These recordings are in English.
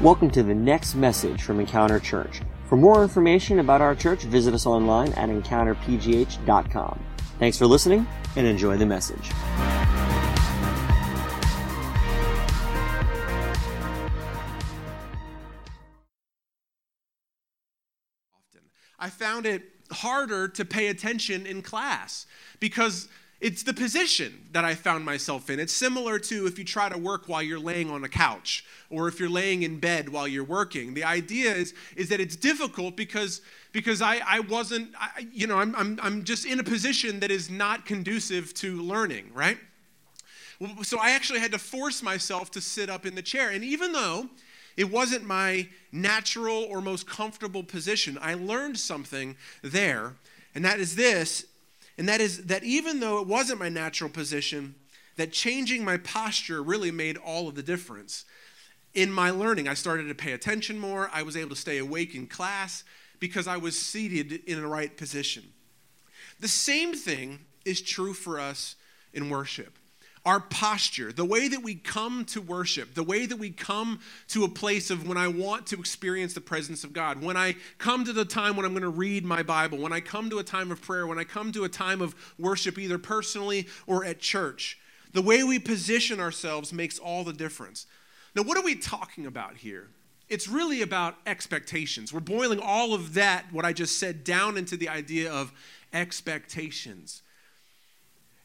Welcome to the next message from Encounter Church. For more information about our church, visit us online at encounterpgh.com. Thanks for listening and enjoy the message. I found it harder to pay attention in class because it's the position that I found myself in. It's similar to if you try to work while you're laying on a couch or if you're laying in bed while you're working. The idea is, is that it's difficult because, because I, I wasn't, I, you know, I'm, I'm, I'm just in a position that is not conducive to learning, right? So I actually had to force myself to sit up in the chair. And even though it wasn't my natural or most comfortable position. I learned something there, and that is this, and that is that even though it wasn't my natural position, that changing my posture really made all of the difference. In my learning, I started to pay attention more. I was able to stay awake in class because I was seated in the right position. The same thing is true for us in worship our posture, the way that we come to worship, the way that we come to a place of when I want to experience the presence of God, when I come to the time when I'm going to read my Bible, when I come to a time of prayer, when I come to a time of worship, either personally or at church, the way we position ourselves makes all the difference. Now, what are we talking about here? It's really about expectations. We're boiling all of that, what I just said, down into the idea of expectations.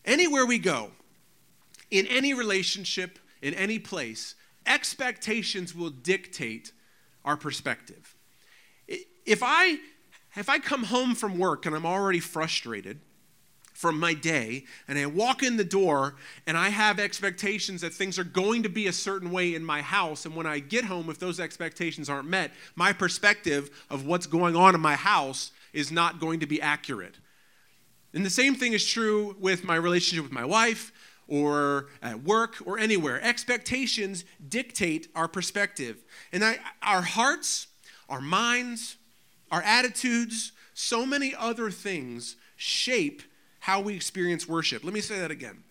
Anywhere we go, in any relationship, in any place, expectations will dictate our perspective. If I if I come home from work and I'm already frustrated from my day and I walk in the door and I have expectations that things are going to be a certain way in my house and when I get home if those expectations aren't met, my perspective of what's going on in my house is not going to be accurate. And the same thing is true with my relationship with my wife, or at work or anywhere. Expectations dictate our perspective. And I, our hearts, our minds, our attitudes, so many other things shape how we experience worship. Let me say that again.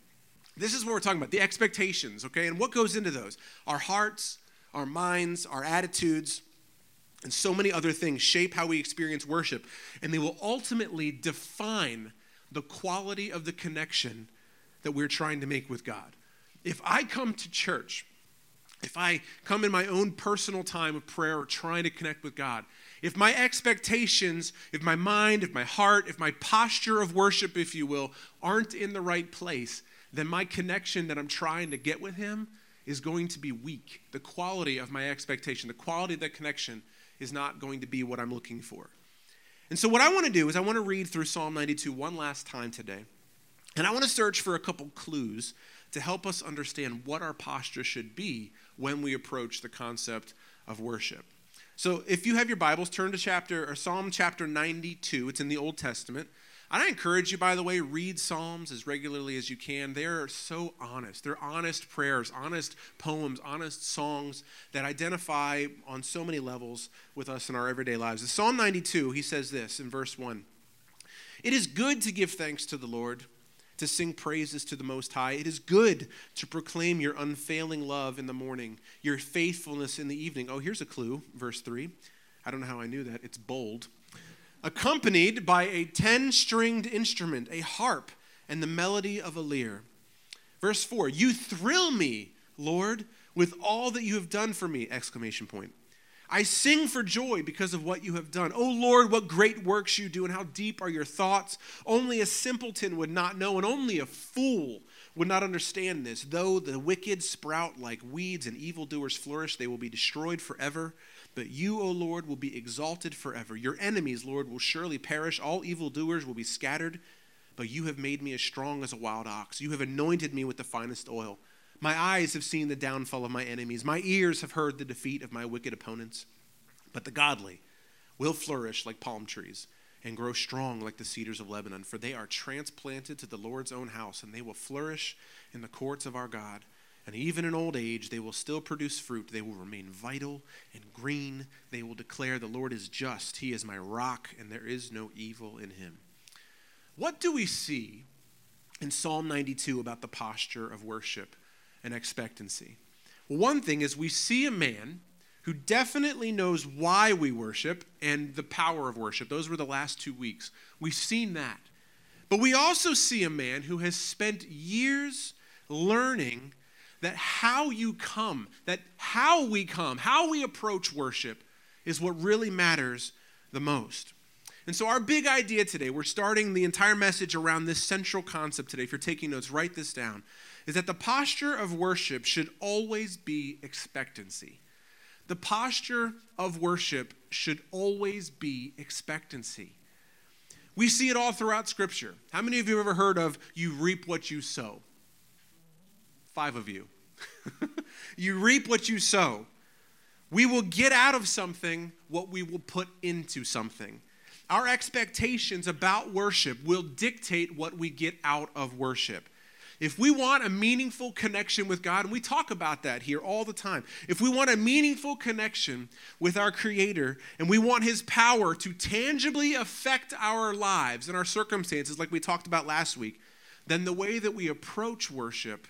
This is what we're talking about the expectations, okay? And what goes into those? Our hearts, our minds, our attitudes, and so many other things shape how we experience worship. And they will ultimately define the quality of the connection that we're trying to make with God. If I come to church, if I come in my own personal time of prayer or trying to connect with God, if my expectations, if my mind, if my heart, if my posture of worship, if you will, aren't in the right place, then my connection that I'm trying to get with Him is going to be weak. The quality of my expectation, the quality of that connection is not going to be what I'm looking for. And so, what I want to do is, I want to read through Psalm 92 one last time today. And I want to search for a couple clues to help us understand what our posture should be when we approach the concept of worship. So if you have your Bibles, turn to chapter or Psalm chapter 92. It's in the Old Testament. And I encourage you, by the way, read Psalms as regularly as you can. They're so honest. They're honest prayers, honest poems, honest songs that identify on so many levels with us in our everyday lives. In Psalm 92, he says this in verse 1 It is good to give thanks to the Lord to sing praises to the Most High. It is good to proclaim your unfailing love in the morning, your faithfulness in the evening. Oh, here's a clue, verse 3. I don't know how I knew that. It's bold. Accompanied by a 10 stringed instrument, a harp, and the melody of a lyre. Verse 4 You thrill me, Lord, with all that you have done for me! Exclamation point. I sing for joy because of what you have done. Oh Lord, what great works you do, and how deep are your thoughts. Only a simpleton would not know, and only a fool would not understand this. Though the wicked sprout like weeds and evildoers flourish, they will be destroyed forever. But you, O Lord, will be exalted forever. Your enemies, Lord, will surely perish. All evildoers will be scattered. But you have made me as strong as a wild ox. You have anointed me with the finest oil. My eyes have seen the downfall of my enemies. My ears have heard the defeat of my wicked opponents. But the godly will flourish like palm trees and grow strong like the cedars of Lebanon, for they are transplanted to the Lord's own house, and they will flourish in the courts of our God. And even in old age, they will still produce fruit. They will remain vital and green. They will declare, The Lord is just. He is my rock, and there is no evil in him. What do we see in Psalm 92 about the posture of worship? And expectancy. One thing is we see a man who definitely knows why we worship and the power of worship. Those were the last two weeks. We've seen that. But we also see a man who has spent years learning that how you come, that how we come, how we approach worship is what really matters the most. And so, our big idea today, we're starting the entire message around this central concept today. If you're taking notes, write this down. Is that the posture of worship should always be expectancy. The posture of worship should always be expectancy. We see it all throughout Scripture. How many of you have ever heard of you reap what you sow? Five of you. you reap what you sow. We will get out of something what we will put into something. Our expectations about worship will dictate what we get out of worship. If we want a meaningful connection with God, and we talk about that here all the time, if we want a meaningful connection with our Creator and we want His power to tangibly affect our lives and our circumstances, like we talked about last week, then the way that we approach worship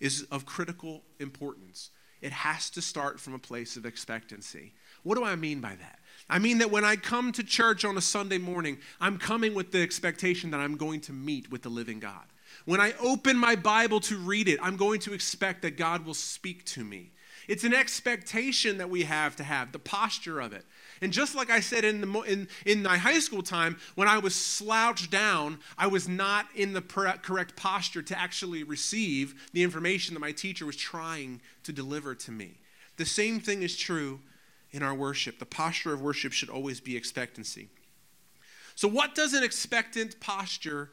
is of critical importance. It has to start from a place of expectancy. What do I mean by that? I mean that when I come to church on a Sunday morning, I'm coming with the expectation that I'm going to meet with the living God. When I open my Bible to read it, I'm going to expect that God will speak to me. It's an expectation that we have to have, the posture of it. And just like I said in, the, in, in my high school time, when I was slouched down, I was not in the correct posture to actually receive the information that my teacher was trying to deliver to me. The same thing is true in our worship. The posture of worship should always be expectancy. So, what does an expectant posture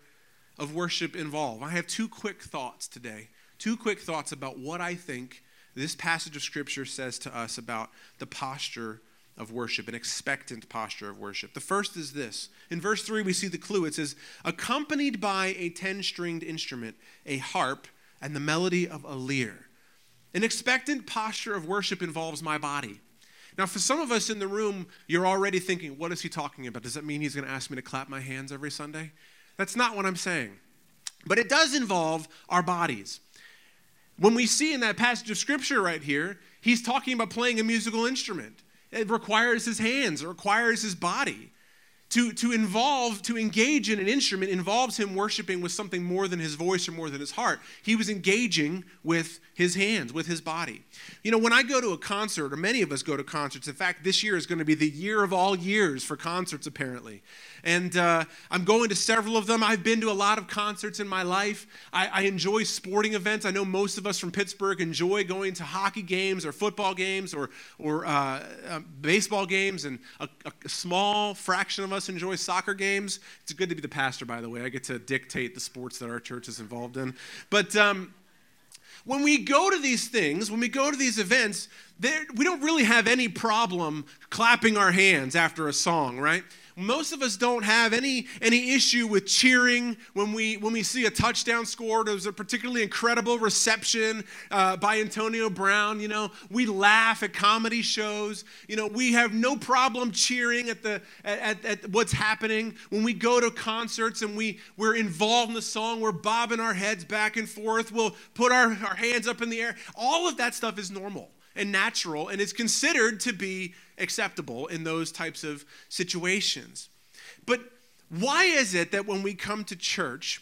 of worship involve? I have two quick thoughts today. Two quick thoughts about what I think this passage of Scripture says to us about the posture of worship, an expectant posture of worship. The first is this. In verse 3, we see the clue. It says, accompanied by a 10 stringed instrument, a harp, and the melody of a lyre. An expectant posture of worship involves my body. Now, for some of us in the room, you're already thinking, what is he talking about? Does that mean he's going to ask me to clap my hands every Sunday? That's not what I'm saying. But it does involve our bodies. When we see in that passage of scripture right here, he's talking about playing a musical instrument. It requires his hands, it requires his body. To, to involve, to engage in an instrument involves him worshiping with something more than his voice or more than his heart. He was engaging with his hands, with his body. You know, when I go to a concert, or many of us go to concerts, in fact, this year is going to be the year of all years for concerts, apparently and uh, I'm going to several of them. I've been to a lot of concerts in my life. I, I enjoy sporting events. I know most of us from Pittsburgh enjoy going to hockey games or football games or, or uh, uh, baseball games, and a, a, small fraction of us enjoy soccer games. It's good to be the pastor, by the way. I get to dictate the sports that our church is involved in. But um, when we go to these things, when we go to these events, we don't really have any problem clapping our hands after a song, right? Most of us don't have any, any issue with cheering when we, when we see a touchdown scored. Was a particularly incredible reception uh, by Antonio Brown. You know, we laugh at comedy shows. You know, we have no problem cheering at, the, at, at what's happening. When we go to concerts and we, we're involved in the song, we're bobbing our heads back and forth. We'll put our, our hands up in the air. All of that stuff is normal and natural and is considered to be acceptable in those types of situations. But why is it that when we come to church,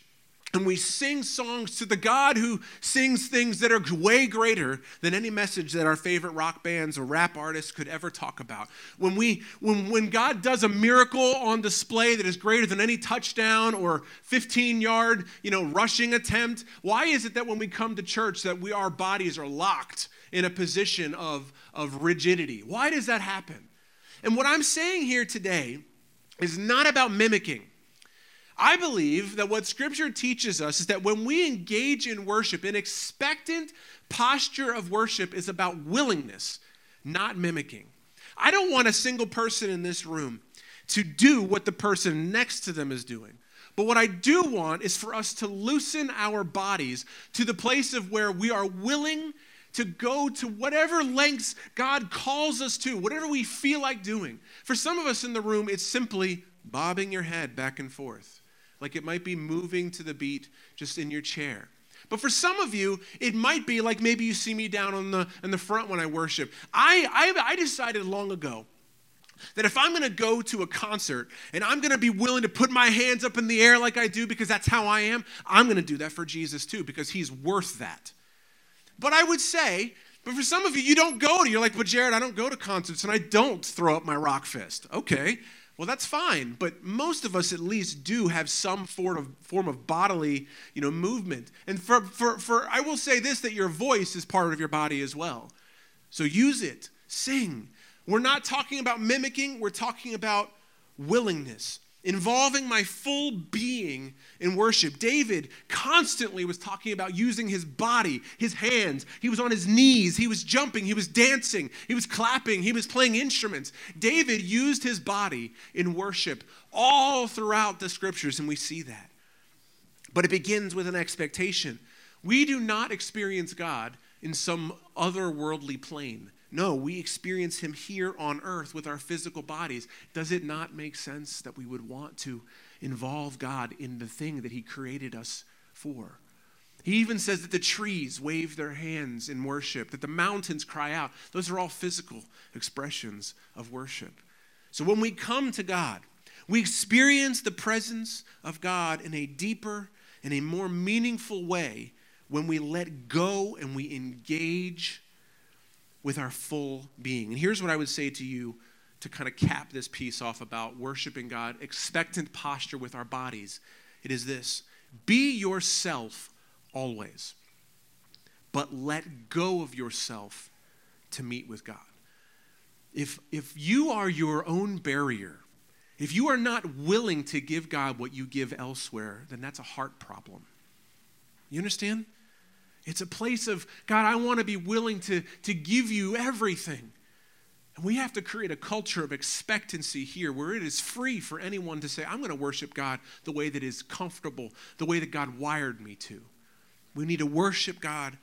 and we sing songs to the God who sings things that are way greater than any message that our favorite rock bands or rap artists could ever talk about. When, we, when, when God does a miracle on display that is greater than any touchdown or 15 yard you know, rushing attempt, why is it that when we come to church that we, our bodies are locked in a position of, of rigidity. Why does that happen? And what I'm saying here today is not about mimicking. I believe that what Scripture teaches us is that when we engage in worship, an expectant posture of worship is about willingness, not mimicking. I don't want a single person in this room to do what the person next to them is doing. But what I do want is for us to loosen our bodies to the place of where we are willing to go to whatever lengths God calls us to, whatever we feel like doing. For some of us in the room, it's simply bobbing your head back and forth, like it might be moving to the beat just in your chair. But for some of you, it might be like maybe you see me down on the, in the front when I worship. I, I, I decided long ago that if I'm going to go to a concert and I'm going to be willing to put my hands up in the air like I do because that's how I am, I'm going to do that for Jesus too because he's worth that. But I would say, but for some of you, you don't go to, you're like, but Jared, I don't go to concerts and I don't throw up my rock fist. Okay. Well, that's fine, but most of us at least do have some form of, form of bodily, you know, movement. And for, for, for, I will say this, that your voice is part of your body as well. So use it, sing. We're not talking about mimicking, we're talking about willingness involving my full being in worship. David constantly was talking about using his body, his hands. He was on his knees, he was jumping, he was dancing, he was clapping, he was playing instruments. David used his body in worship all throughout the scriptures, and we see that. But it begins with an expectation. We do not experience God in some otherworldly plane. No, we experience Him here on earth with our physical bodies. Does it not make sense that we would want to involve God in the thing that He created us for? He even says that the trees wave their hands in worship, that the mountains cry out. Those are all physical expressions of worship. So when we come to God, we experience the presence of God in a deeper and a more meaningful way when we let go and we engage with our full being. And here's what I would say to you to kind of cap this piece off about worshiping God, expectant posture with our bodies. It is this be yourself always, but let go of yourself to meet with God. If, if you are your own barrier, if you are not willing to give God what you give elsewhere, then that's a heart problem. You understand? It's a place of, God, I want to be willing to, to give you everything. And we have to create a culture of expectancy here where it is free for anyone to say, I'm going to worship God the way that is comfortable, the way that God wired me to. We need to worship God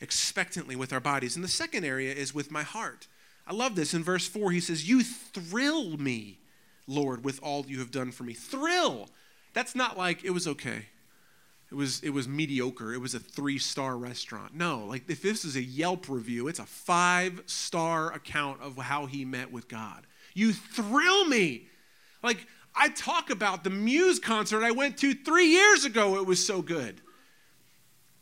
expectantly with our bodies. And the second area is with my heart. I love this. In verse 4, he says, You thrill me, Lord, with all you have done for me. Thrill. That's not like it was okay it was it was mediocre. It was a three star restaurant. No, like if this is a Yelp review, it's a five star account of how he met with God. You thrill me. Like I talk about the Muse concert I went to three years ago. It was so good.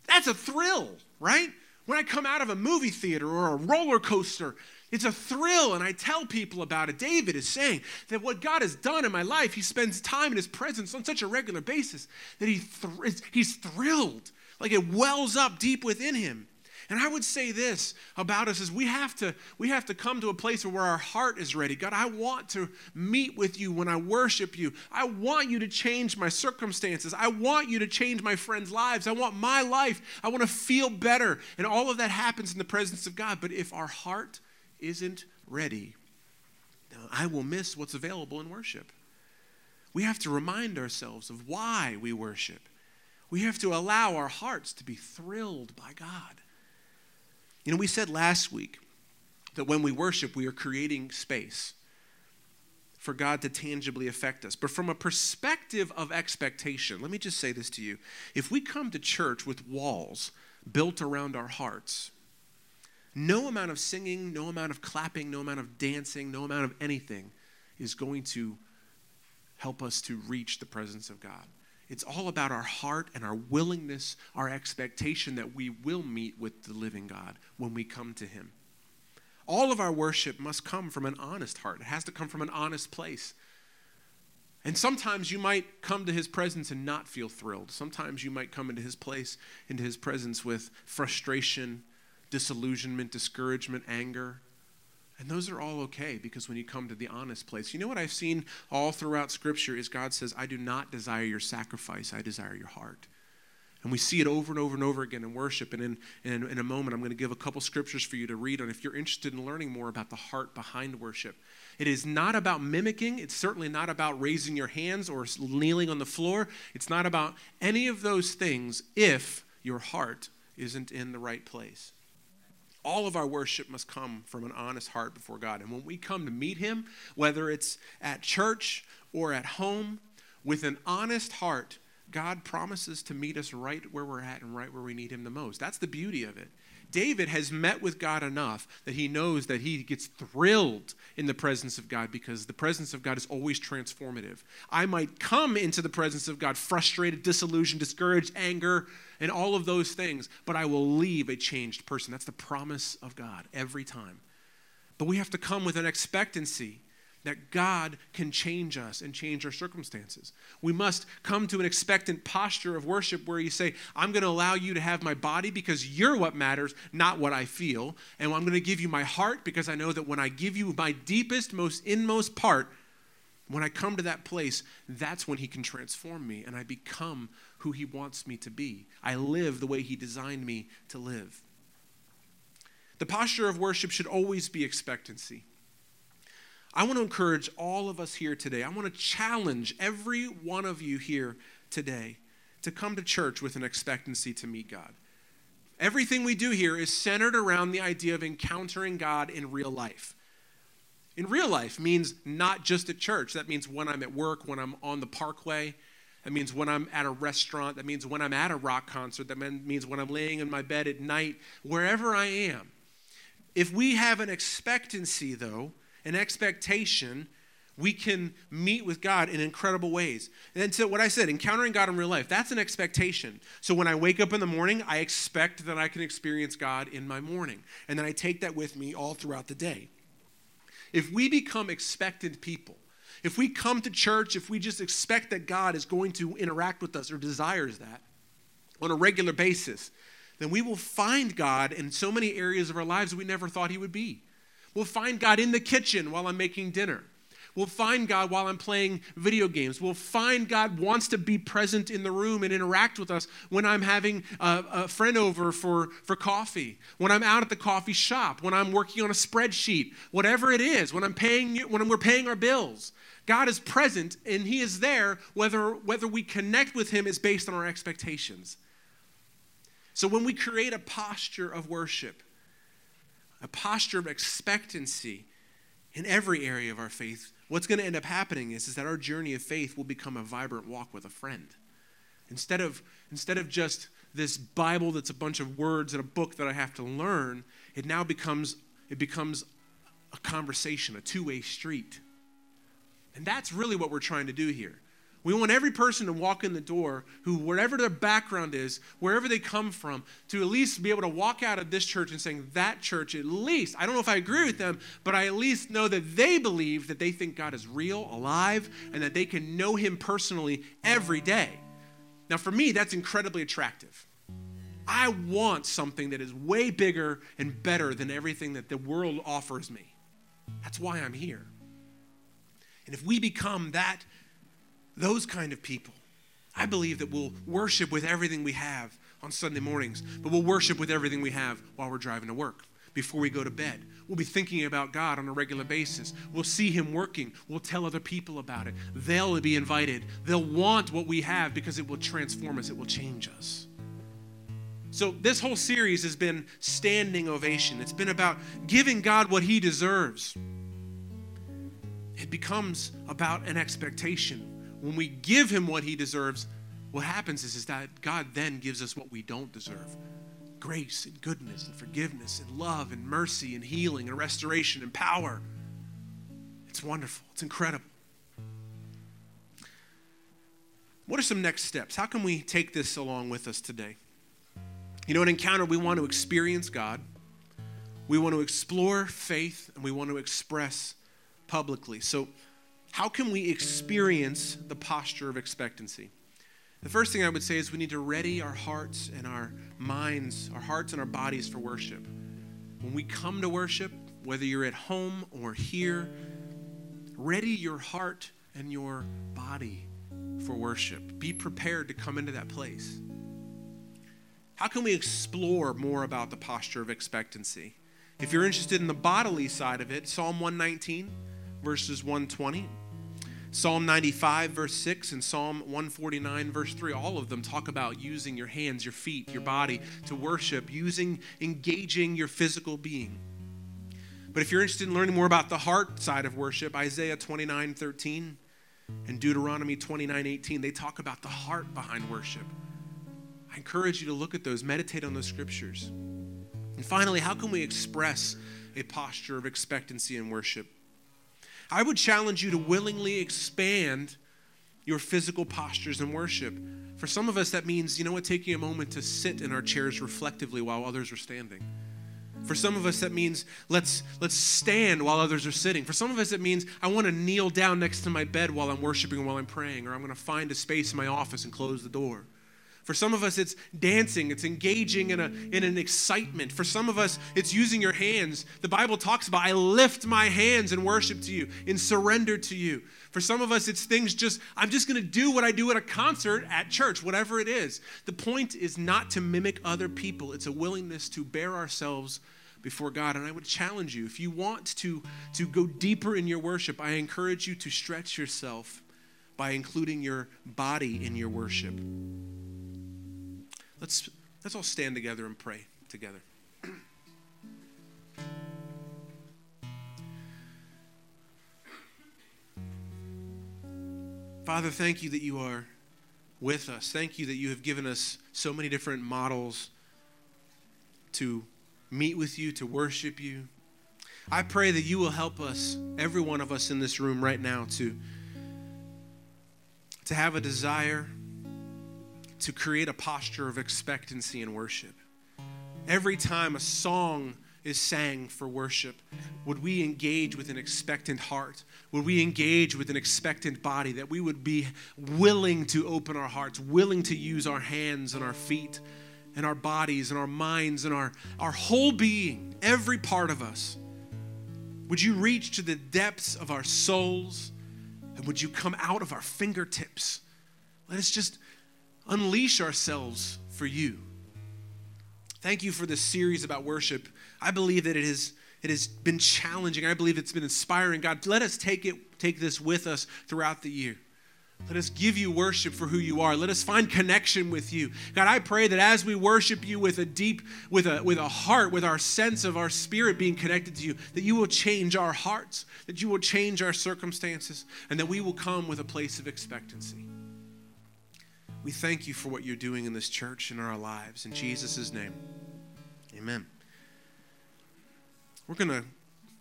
That's a thrill, right? When I come out of a movie theater or a roller coaster it's a thrill, and I tell people about it. David is saying that what God has done in my life, he spends time in his presence on such a regular basis that he th- he's thrilled, like it wells up deep within him. And I would say this about us is we have to we have to come to a place where our heart is ready. God, I want to meet with you when I worship you. I want you to change my circumstances. I want you to change my friends' lives. I want my life. I want to feel better. And all of that happens in the presence of God. But if our heart isn't ready, I will miss what's available in worship. We have to remind ourselves of why we worship. We have to allow our hearts to be thrilled by God. You know, we said last week that when we worship, we are creating space for God to tangibly affect us. But from a perspective of expectation, let me just say this to you. If we come to church with walls built around our hearts, no amount of singing, no amount of clapping, no amount of dancing, no amount of anything is going to help us to reach the presence of God. It's all about our heart and our willingness, our expectation that we will meet with the living God when we come to Him. All of our worship must come from an honest heart, it has to come from an honest place. And sometimes you might come to his presence and not feel thrilled. Sometimes you might come into his place, into his presence with frustration disillusionment, discouragement, anger. And those are all okay because when you come to the honest place, you know what I've seen all throughout Scripture is God says, I do not desire your sacrifice, I desire your heart. And we see it over and over and over again in worship. And in, in, in a moment, I'm going to give a couple scriptures for you to read on if you're interested in learning more about the heart behind worship. It is not about mimicking. It's certainly not about raising your hands or kneeling on the floor. It's not about any of those things if your heart isn't in the right place all of our worship must come from an honest heart before God. And when we come to meet Him, whether it's at church or at home, with an honest heart, God promises to meet us right where we're at and right where we need Him the most. That's the beauty of it. David has met with God enough that he knows that he gets thrilled in the presence of God because the presence of God is always transformative. I might come into the presence of God frustrated, disillusioned, discouraged, anger, and all of those things, but I will leave a changed person. That's the promise of God every time. But we have to come with an expectancy that God can change us and change our circumstances. We must come to an expectant posture of worship where you say, I'm going to allow you to have my body because you're what matters, not what I feel. And I'm going to give you my heart because I know that when I give you my deepest, most inmost part, when I come to that place, that's when He can transform me and I become who He wants me to be. I live the way He designed me to live. The posture of worship should always be expectancy. I want to encourage all of us here today. I want to challenge every one of you here today to come to church with an expectancy to meet God. Everything we do here is centered around the idea of encountering God in real life. In real life means not just at church. That means when I'm at work, when I'm on the parkway. That means when I'm at a restaurant. That means when I'm at a rock concert. That means when I'm laying in my bed at night, wherever I am. If we have an expectancy, though, an expectation, we can meet with God in incredible ways. And so, what I said, encountering God in real life, that's an expectation. So, when I wake up in the morning, I expect that I can experience God in my morning. And then I take that with me all throughout the day. If we become expectant people, if we come to church, if we just expect that God is going to interact with us or desires that on a regular basis, then we will find God in so many areas of our lives we never thought He would be. We'll find God in the kitchen while I'm making dinner. We'll find God while I'm playing video games. We'll find God wants to be present in the room and interact with us when I'm having a, a, friend over for, for coffee, when I'm out at the coffee shop, when I'm working on a spreadsheet, whatever it is, when I'm paying when we're paying our bills. God is present and He is there whether, whether we connect with Him is based on our expectations. So when we create a posture of worship, a posture of expectancy in every area of our faith, what's going to end up happening is, is that our journey of faith will become a vibrant walk with a friend. Instead of, instead of just this Bible that's a bunch of words and a book that I have to learn, it now becomes, it becomes a conversation, a two way street. And that's really what we're trying to do here. We want every person to walk in the door who, wherever their background is, wherever they come from, to at least be able to walk out of this church and saying, that church, at least, I don't know if I agree with them, but I at least know that they believe that they think God is real, alive, and that they can know Him personally every day. Now, for me, that's incredibly attractive. I want something that is way bigger and better than everything that the world offers me. That's why I'm here. And if we become that those kind of people, I believe that we'll worship with everything we have on Sunday mornings, but we'll worship with everything we have while we're driving to work, before we go to bed. We'll be thinking about God on a regular basis. We'll see Him working. We'll tell other people about it. They'll be invited. They'll want what we have because it will transform us, it will change us. So, this whole series has been standing ovation. It's been about giving God what He deserves. It becomes about an expectation when we give him what he deserves, what happens is, is that God then gives us what we don't deserve grace and goodness and forgiveness and love and mercy and healing and restoration and power. It's wonderful, it's incredible. What are some next steps? How can we take this along with us today? You know, in Encounter, we want to experience God, we want to explore faith, and we want to express publicly. So, how can we experience the posture of expectancy? The first thing I would say is we need to ready our hearts and our minds, our hearts and our bodies for worship. When we come to worship, whether you're at home or here, ready your heart and your body for worship. Be prepared to come into that place. How can we explore more about the posture of expectancy? If you're interested in the bodily side of it, Psalm 119 verses 120. Psalm 95, verse 6, and Psalm 149, verse 3, all of them talk about using your hands, your feet, your body to worship, using, engaging your physical being. But if you're interested in learning more about the heart side of worship, Isaiah 29, 13, In Deuteronomy 29 18, they talk about the heart behind worship. I encourage you to look at those, meditate on those scriptures. And finally, how can we express a posture of expectancy in worship? I would challenge you to willingly expand your physical postures in worship. For some of us, that means, you know what, taking a moment to sit in our chairs reflectively while others are standing. For some of us, that means let's, let's stand while others are sitting. For some of us, it means I want to kneel down next to my bed while I'm worshiping, while I'm praying, or I'm going to find a space in my office and close the door. For some of us, it's dancing, it's engaging in, a, in an excitement. For some of us, it's using your hands. The Bible talks about, I lift my hands in worship to you, in surrender to you. For some of us, it's things just, I'm just going to do what I do at a concert at church, whatever it is. The point is not to mimic other people, it's a willingness to bear ourselves before God. And I would challenge you, if you want to, to go deeper in your worship, I encourage you to stretch yourself by including your body in your worship. Let's, let's all stand together and pray together. Father, thank you that you are with us. Thank you that you have given us so many different models to meet with you, to worship you. I pray that you will help us, every one of us in this room right now, to, to have a desire to create a posture of expectancy and worship. Every time a song is sang for worship, would we engage with an expectant heart? Would we engage with an expectant body? That we would be willing to open our hearts, willing to use our hands and our feet and our bodies and our minds and our, our whole being, every part of us. Would you reach to the depths of our souls? And would you come out of our fingertips? Let us just unleash ourselves for you. Thank you for this series about worship. I believe that it has, it has been challenging. I believe it's been inspiring. God, let us take it, take this with us throughout the year. Let us give you worship for who you are. Let us find connection with you. God, I pray that as we worship you with a deep, with a, with a heart, with our sense of our spirit being connected to you, that you will change our hearts, that you will change our circumstances, and that we will come with a place of expectancy. We thank you for what you're doing in this church and in our lives. In Jesus' name, amen. We're going to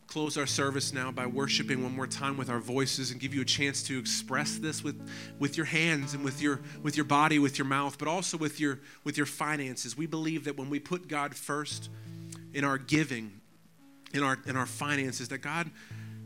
close our service now by worshiping one more time with our voices and give you a chance to express this with, with your hands and with your with your body with your mouth but also with your with your finances we believe that when we put god first in our giving in our in our finances that god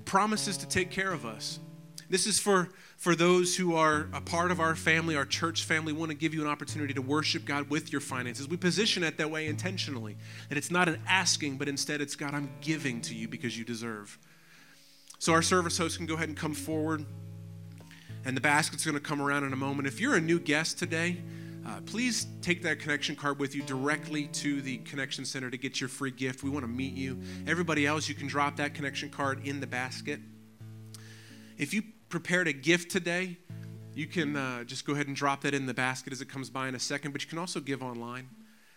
promises to take care of us this is for for those who are a part of our family, our church family, want to give you an opportunity to worship God with your finances. We position it that way intentionally. That it's not an asking, but instead it's God, I'm giving to you because you deserve. So our service host can go ahead and come forward, and the basket's going to come around in a moment. If you're a new guest today, uh, please take that connection card with you directly to the connection center to get your free gift. We want to meet you. Everybody else, you can drop that connection card in the basket. If you prepared a gift today, you can uh, just go ahead and drop that in the basket as it comes by in a second, but you can also give online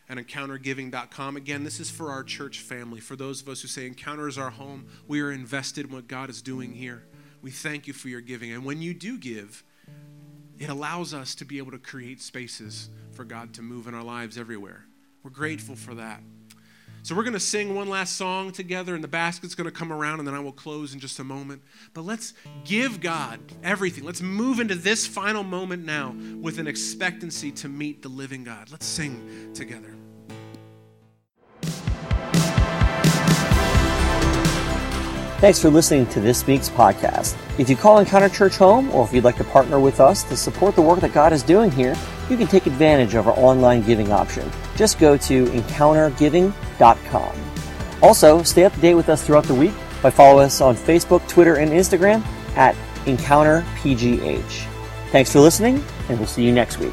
at encountergiving.com. Again, this is for our church family. For those of us who say Encounter is our home, we are invested in what God is doing here. We thank you for your giving. And when you do give, it allows us to be able to create spaces for God to move in our lives everywhere. We're grateful for that. So we're going to sing one last song together, and the basket's going to come around, and then I will close in just a moment. But let's give God everything. Let's move into this final moment now with an expectancy to meet the living God. Let's sing together. Thanks for listening to this week's podcast. If you call Encounter Church home, or if you'd like to partner with us to support the work that God is doing here, you can take advantage of our online giving option. Just go to encountergiving.com. Also, stay up to date with us throughout the week by following us on Facebook, Twitter, and Instagram at EncounterPGH. Thanks for listening, and we'll see you next week.